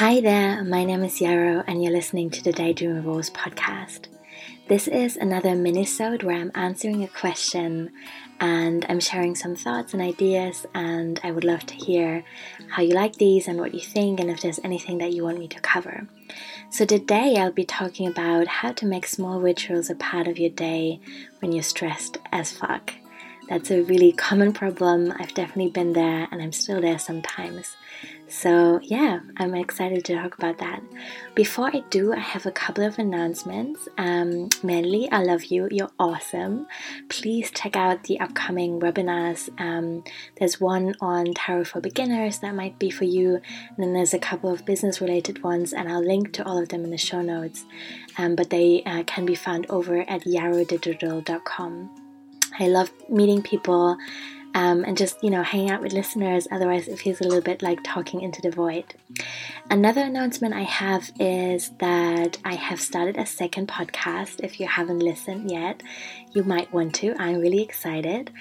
Hi there, my name is Yarrow, and you're listening to the Daydream Rose podcast. This is another minisode where I'm answering a question and I'm sharing some thoughts and ideas, and I would love to hear how you like these and what you think, and if there's anything that you want me to cover. So, today I'll be talking about how to make small rituals a part of your day when you're stressed as fuck. That's a really common problem. I've definitely been there, and I'm still there sometimes. So, yeah, I'm excited to talk about that. Before I do, I have a couple of announcements. Um, mainly, I love you, you're awesome. Please check out the upcoming webinars. Um, there's one on tarot for beginners that might be for you, and then there's a couple of business related ones, and I'll link to all of them in the show notes. Um, but they uh, can be found over at yarrowdigital.com. I love meeting people um, and just, you know, hanging out with listeners. Otherwise, it feels a little bit like talking into the void. Another announcement I have is that I have started a second podcast. If you haven't listened yet, you might want to. I'm really excited.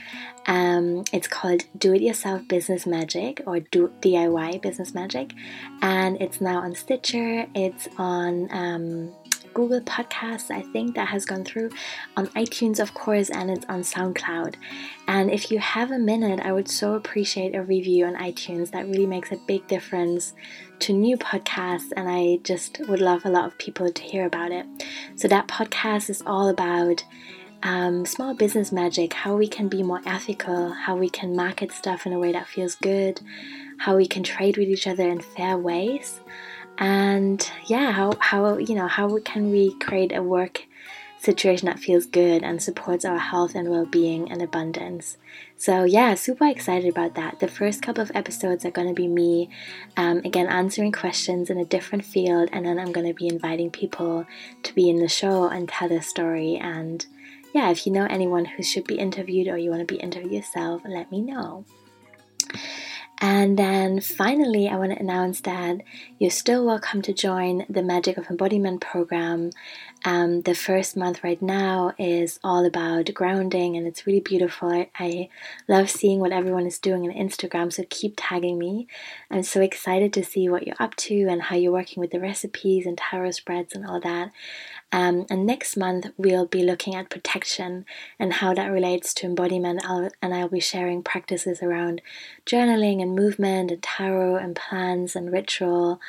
Um, it's called Do It Yourself Business Magic or Do DIY Business Magic, and it's now on Stitcher. It's on um, Google Podcasts, I think that has gone through, on iTunes, of course, and it's on SoundCloud. And if you have a minute, I would so appreciate a review on iTunes. That really makes a big difference to new podcasts, and I just would love a lot of people to hear about it. So, that podcast is all about um, small business magic, how we can be more ethical, how we can market stuff in a way that feels good, how we can trade with each other in fair ways and yeah how how you know how can we create a work situation that feels good and supports our health and well-being and abundance? So yeah super excited about that. The first couple of episodes are going to be me um, again answering questions in a different field and then i'm going to be inviting people to be in the show and tell their story. And yeah if you know anyone who should be interviewed or you want to be interviewed yourself let me know and then finally, I want to announce that you're still welcome to join the Magic of Embodiment program. Um, the first month right now is all about grounding, and it's really beautiful. I, I love seeing what everyone is doing on Instagram, so keep tagging me. I'm so excited to see what you're up to and how you're working with the recipes and tarot spreads and all that. Um, and next month, we'll be looking at protection and how that relates to embodiment. I'll, and I'll be sharing practices around journaling and movement and tarot and plans and ritual.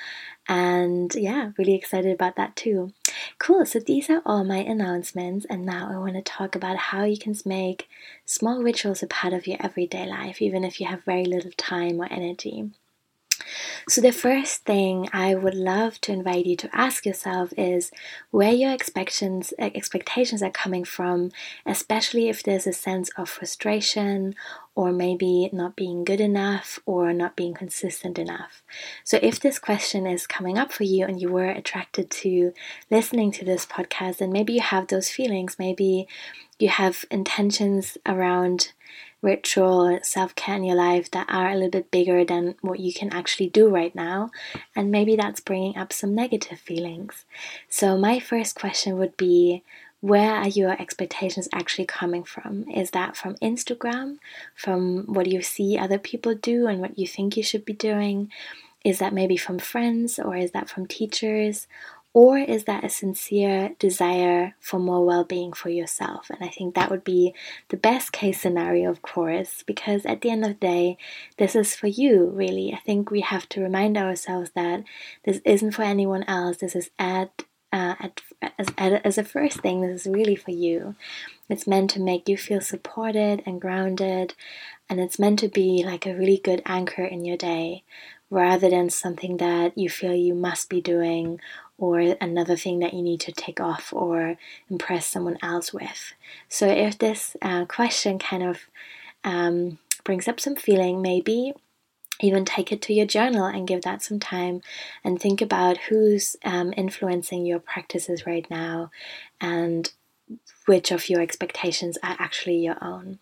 And yeah, really excited about that too. Cool, so these are all my announcements, and now I want to talk about how you can make small rituals a part of your everyday life, even if you have very little time or energy. So, the first thing I would love to invite you to ask yourself is where your expectations, expectations are coming from, especially if there's a sense of frustration or maybe not being good enough or not being consistent enough. So, if this question is coming up for you and you were attracted to listening to this podcast, then maybe you have those feelings. Maybe you have intentions around ritual self care in your life that are a little bit bigger than what you can actually do right now. And maybe that's bringing up some negative feelings. So, my first question would be where are your expectations actually coming from? Is that from Instagram, from what you see other people do and what you think you should be doing? Is that maybe from friends or is that from teachers? Or is that a sincere desire for more well being for yourself? And I think that would be the best case scenario, of course, because at the end of the day, this is for you, really. I think we have to remind ourselves that this isn't for anyone else. This is at, uh, at as, as a first thing, this is really for you. It's meant to make you feel supported and grounded, and it's meant to be like a really good anchor in your day rather than something that you feel you must be doing or another thing that you need to take off or impress someone else with. So, if this uh, question kind of um, brings up some feeling, maybe even take it to your journal and give that some time and think about who's um, influencing your practices right now and which of your expectations are actually your own.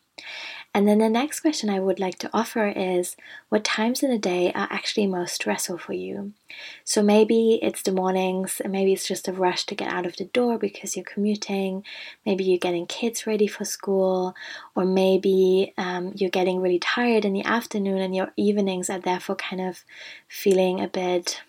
And then the next question I would like to offer is what times in the day are actually most stressful for you? So maybe it's the mornings, maybe it's just a rush to get out of the door because you're commuting, maybe you're getting kids ready for school, or maybe um, you're getting really tired in the afternoon and your evenings are therefore kind of feeling a bit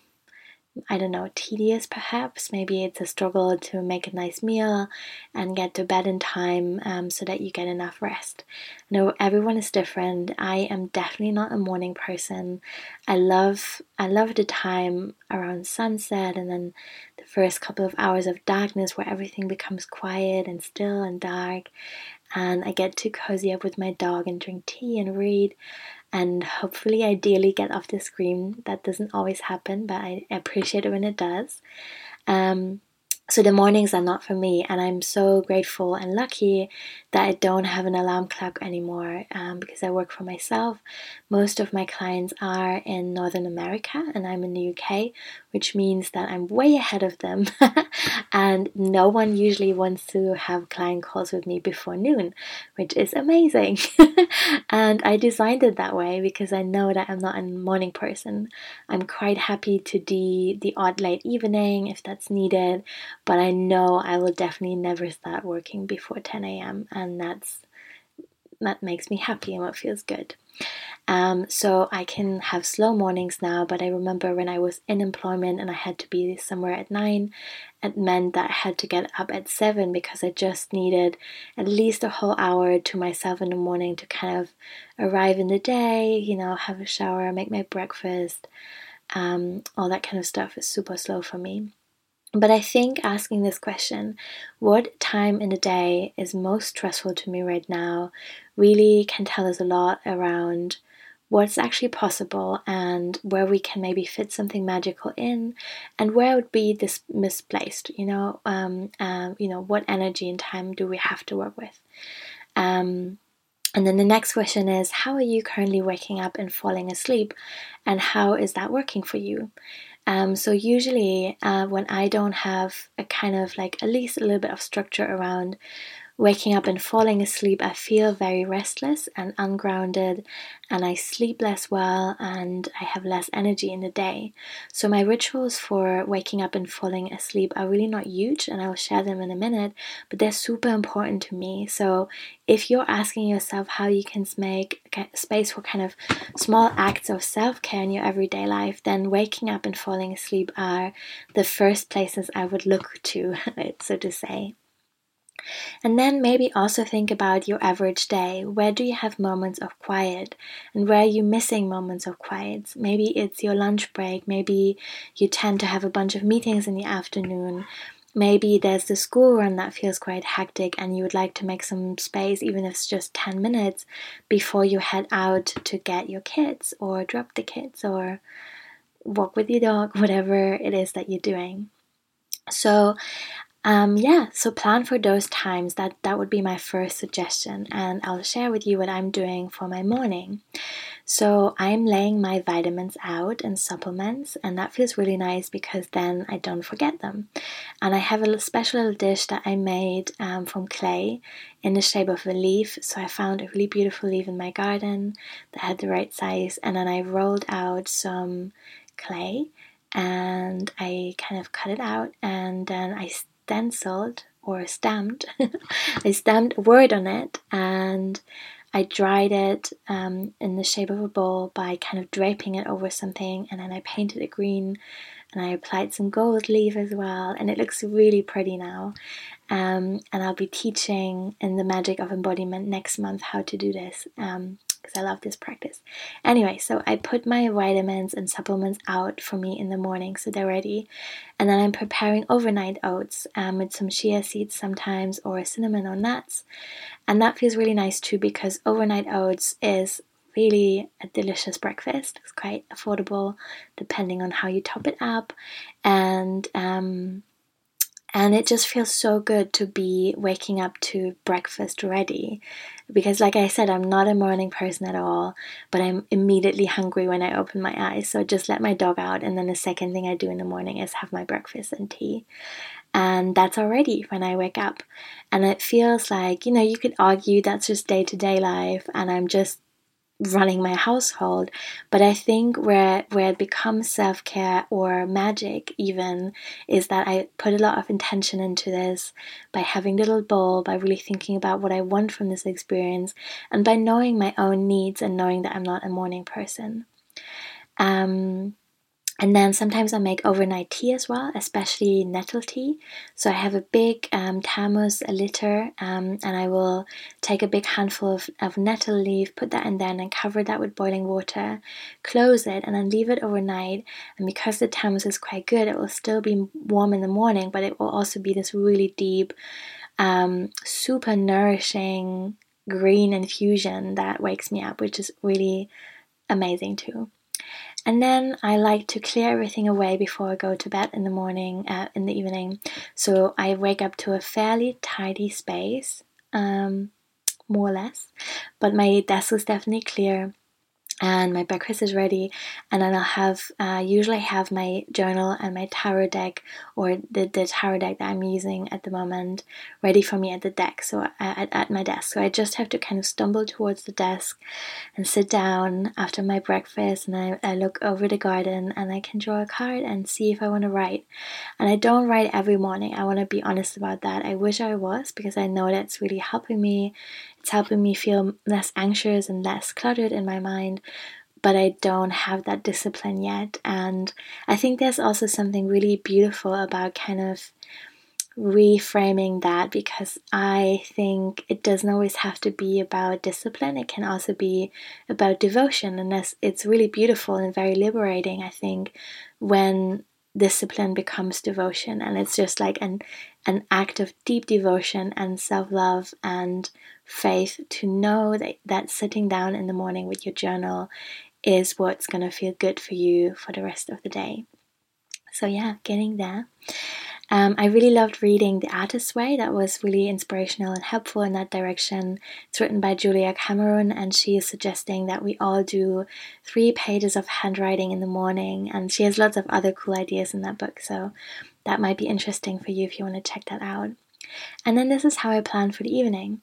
I don't know, tedious perhaps. Maybe it's a struggle to make a nice meal and get to bed in time um, so that you get enough rest. No, everyone is different. I am definitely not a morning person. I love I love the time around sunset and then the first couple of hours of darkness where everything becomes quiet and still and dark and I get to cozy up with my dog and drink tea and read and hopefully ideally get off the screen. That doesn't always happen, but I appreciate it when it does. Um, so the mornings are not for me, and I'm so grateful and lucky that I don't have an alarm clock anymore um, because I work for myself. Most of my clients are in Northern America, and I'm in the UK, which means that I'm way ahead of them. and no one usually wants to have client calls with me before noon, which is amazing. and I designed it that way because I know that I'm not a morning person. I'm quite happy to do the odd late evening if that's needed, but I know I will definitely never start working before 10 a.m. and that's that makes me happy and what feels good. Um, so I can have slow mornings now, but I remember when I was in employment and I had to be somewhere at nine, it meant that I had to get up at seven because I just needed at least a whole hour to myself in the morning to kind of arrive in the day, you know, have a shower, make my breakfast, um, all that kind of stuff is super slow for me. But I think asking this question, what time in the day is most stressful to me right now, really can tell us a lot around what's actually possible and where we can maybe fit something magical in and where would be this misplaced you know um, um, you know what energy and time do we have to work with? Um, and then the next question is how are you currently waking up and falling asleep? And how is that working for you? Um, so usually uh, when I don't have a kind of like at least a little bit of structure around waking up and falling asleep, I feel very restless and ungrounded, and I sleep less well and I have less energy in the day. So, my rituals for waking up and falling asleep are really not huge, and I will share them in a minute, but they're super important to me. So, if you're asking yourself how you can make space for kind of small acts of self care in your everyday life, then waking up and falling asleep are the first places I would look to, so to say. And then maybe also think about your average day. Where do you have moments of quiet? And where are you missing moments of quiet? Maybe it's your lunch break. Maybe you tend to have a bunch of meetings in the afternoon. Maybe there's the school run that feels quite hectic and you would like to make some space, even if it's just 10 minutes, before you head out to get your kids or drop the kids or walk with your dog, whatever it is that you're doing. So um, yeah, so plan for those times. That that would be my first suggestion, and I'll share with you what I'm doing for my morning. So I'm laying my vitamins out and supplements, and that feels really nice because then I don't forget them. And I have a special little dish that I made um, from clay in the shape of a leaf. So I found a really beautiful leaf in my garden that had the right size, and then I rolled out some clay and I kind of cut it out and then I stenciled or stamped. I stamped a word on it and I dried it um, in the shape of a bowl by kind of draping it over something and then I painted it green and I applied some gold leaf as well and it looks really pretty now. Um, and I'll be teaching in the magic of embodiment next month how to do this. Um, because I love this practice. Anyway, so I put my vitamins and supplements out for me in the morning so they're ready. And then I'm preparing overnight oats um, with some chia seeds sometimes or cinnamon or nuts. And that feels really nice too because overnight oats is really a delicious breakfast. It's quite affordable depending on how you top it up. And um, and it just feels so good to be waking up to breakfast ready. Because like i said i'm not a morning person at all but i'm immediately hungry when i open my eyes. So I just let my dog out and then the second thing i do in the morning is have my breakfast and tea. And that's already when i wake up. And it feels like you know you could argue that's just day-to-day life and i'm just running my household but i think where where it becomes self-care or magic even is that i put a lot of intention into this by having little bowl by really thinking about what i want from this experience and by knowing my own needs and knowing that i'm not a morning person. Um and then sometimes I make overnight tea as well, especially nettle tea. So I have a big um, a liter, um, and I will take a big handful of, of nettle leaf, put that in there, and then cover that with boiling water, close it, and then leave it overnight. And because the thermos is quite good, it will still be warm in the morning, but it will also be this really deep, um, super nourishing green infusion that wakes me up, which is really amazing too. And then I like to clear everything away before I go to bed in the morning, uh, in the evening. So I wake up to a fairly tidy space, um, more or less. But my desk is definitely clear and my breakfast is ready and then i'll have uh, usually have my journal and my tarot deck or the, the tarot deck that i'm using at the moment ready for me at the deck so uh, at, at my desk. So i just have to kind of stumble towards the desk and sit down after my breakfast and I, I look over the garden and i can draw a card and see if i want to write. And i don't write every morning i want to be honest about that. I wish i was because i know that's really helping me it's helping me feel less anxious and less cluttered in my mind, but I don't have that discipline yet. And I think there's also something really beautiful about kind of reframing that because I think it doesn't always have to be about discipline. It can also be about devotion, and that's, it's really beautiful and very liberating. I think when discipline becomes devotion, and it's just like an an act of deep devotion and self love and faith to know that, that sitting down in the morning with your journal is what's going to feel good for you for the rest of the day. So, yeah, getting there. Um, I really loved reading The Artist's Way. That was really inspirational and helpful in that direction. It's written by Julia Cameron, and she is suggesting that we all do three pages of handwriting in the morning. And she has lots of other cool ideas in that book, so that might be interesting for you if you want to check that out. And then this is how I plan for the evening.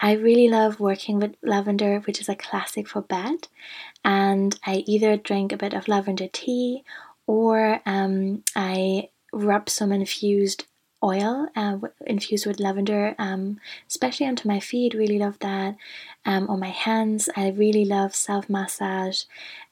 I really love working with lavender, which is a classic for bed. And I either drink a bit of lavender tea or um, I rub some infused oil uh, infused with lavender, um, especially onto my feet. Really love that. Um, on my hands, I really love self massage,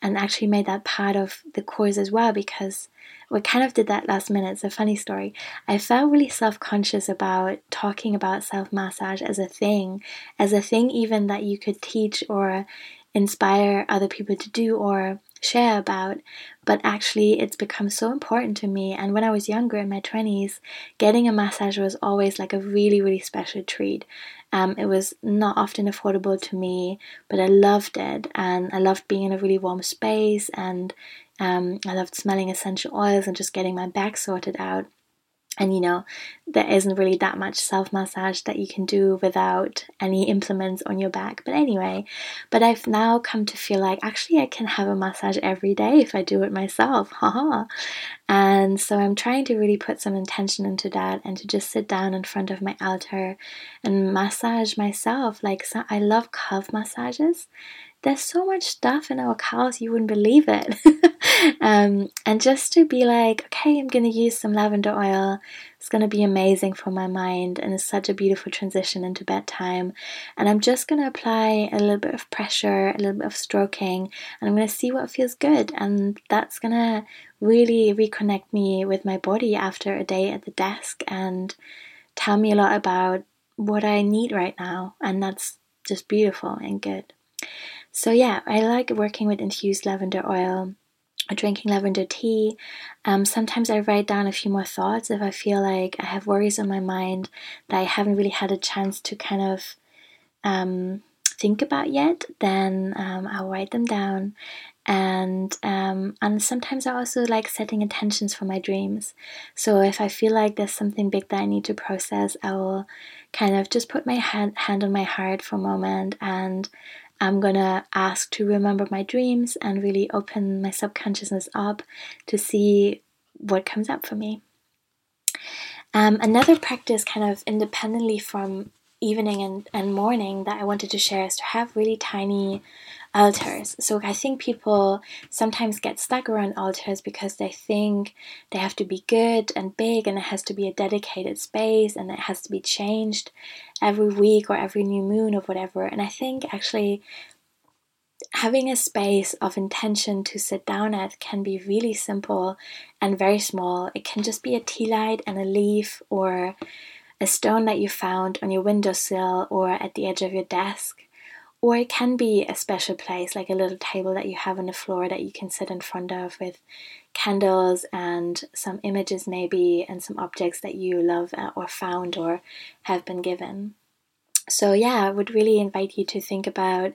and actually made that part of the course as well because we kind of did that last minute. It's a funny story. I felt really self conscious about talking about self massage as a thing, as a thing even that you could teach or inspire other people to do or share about, but actually it's become so important to me. And when I was younger in my 20s, getting a massage was always like a really, really special treat. Um, it was not often affordable to me, but I loved it. And I loved being in a really warm space and um, I loved smelling essential oils and just getting my back sorted out. And you know, there isn't really that much self massage that you can do without any implements on your back. But anyway, but I've now come to feel like actually I can have a massage every day if I do it myself. Haha. and so I'm trying to really put some intention into that and to just sit down in front of my altar and massage myself. Like, so I love calf massages there's so much stuff in our cows you wouldn't believe it. Um, and just to be like okay i'm to use some lavender oil. It's to be amazing for my mind and it's such a beautiful transition into bedtime. And i'm just to apply a little bit of pressure a little bit of stroking and i'm to see what feels good. And that's to really reconnect me with my body after a day at the desk and tell me a lot about what i need right now. And that's just beautiful and good so, yeah, I like working with infused lavender oil or drinking lavender tea. Um, sometimes I write down a few more thoughts if I feel like I have worries on my mind that I haven't really had a chance to kind of um, think about yet. Then um, I'll write them down, and um, and sometimes I also like setting intentions for my dreams. So if I feel like there's something big that I need to process, I will kind of just put my hand hand on my heart for a moment and I'm gonna ask to remember my dreams and really open my subconsciousness up to see what comes up for me. Um, another practice, kind of independently from evening and, and morning, that I wanted to share is to have really tiny altars. So I think people sometimes get stuck around altars because they think they have to be good and big and it has to be a dedicated space and it has to be changed every week or every new moon or whatever. And I think actually having a space of intention to sit down at can be really simple and very small. It can just be a tea light and a leaf or a stone that you found on your windowsill or at the edge of your desk. Or it can be a special place, like a little table that you have on the floor that you can sit in front of with candles and some images, maybe, and some objects that you love uh, or found or have been given. So, yeah, I would really invite you to think about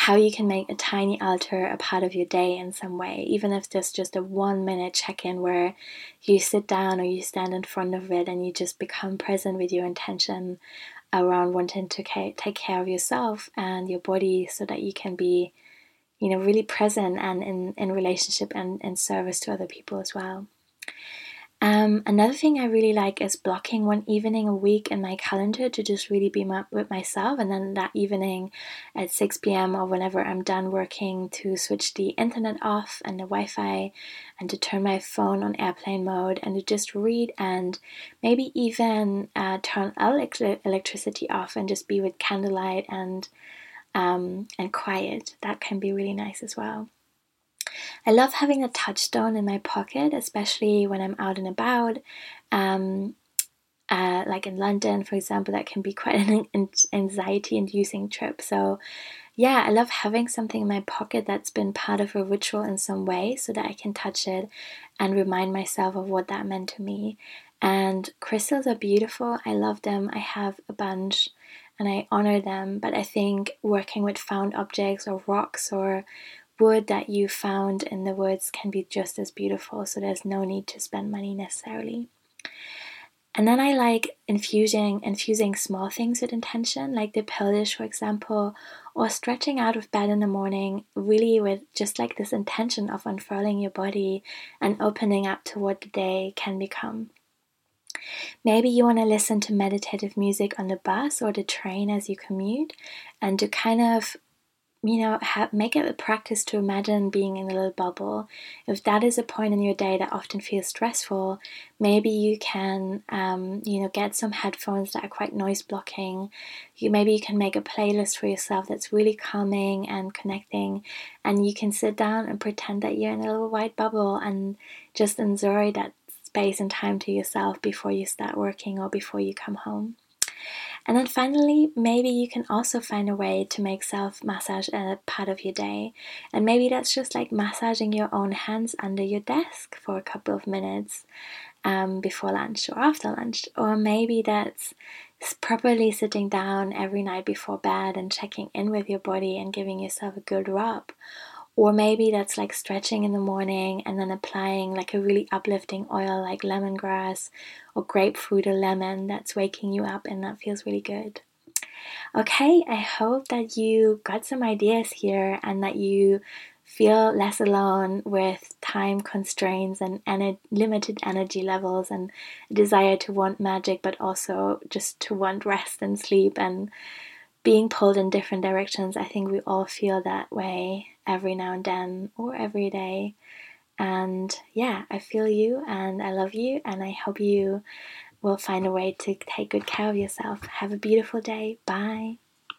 how you can make a tiny altar a part of your day in some way, even if there's just a one minute check in where you sit down or you stand in front of it and you just become present with your intention around wanting to take care of yourself and your body so that you can be, you know, really present and in, in relationship and in service to other people as well. Um, another thing I really like is blocking one evening a week in my calendar to just really be my, with myself, and then that evening at 6 p.m. or whenever I'm done working to switch the internet off and the Wi Fi and to turn my phone on airplane mode and to just read and maybe even uh, turn elect- electricity off and just be with candlelight and um, and quiet. That can be really nice as well. I love having a touchstone in my pocket, especially when I'm out and about. Um, uh, like in London, for example, that can be quite an anxiety inducing trip. So, yeah, I love having something in my pocket that's been part of a ritual in some way so that I can touch it and remind myself of what that meant to me. And crystals are beautiful. I love them. I have a bunch and I honor them. But I think working with found objects or rocks or wood that you found in the woods can be just as beautiful, so there's no need to spend money necessarily. And then I like infusing infusing small things with intention, like the pill dish, for example, or stretching out of bed in the morning, really with just like this intention of unfurling your body and opening up to what the day can become. Maybe you want to listen to meditative music on the bus or the train as you commute and to kind of you know, make it a practice to imagine being in a little bubble. If that is a point in your day that often feels stressful, maybe you can, um, you know, get some headphones that are quite noise blocking. You maybe you can make a playlist for yourself that's really calming and connecting, and you can sit down and pretend that you're in a little white bubble and just enjoy that space and time to yourself before you start working or before you come home. And then finally, maybe you can also find a way to make self massage a part of your day. And maybe that's just like massaging your own hands under your desk for a couple of minutes um, before lunch or after lunch. Or maybe that's properly sitting down every night before bed and checking in with your body and giving yourself a good rub. Or maybe that's like stretching in the morning and then applying like a really uplifting oil like lemongrass or grapefruit or lemon that's waking you up and that feels really good. Okay, I hope that you got some ideas here and that you feel less alone with time constraints and limited energy levels and desire to want magic, but also just to want rest and sleep and being pulled in different directions. I think we all feel that way every now and then or every day. And yeah, I feel you and I love you, and I hope you will find a way to take good care of yourself. Have a beautiful day. Bye.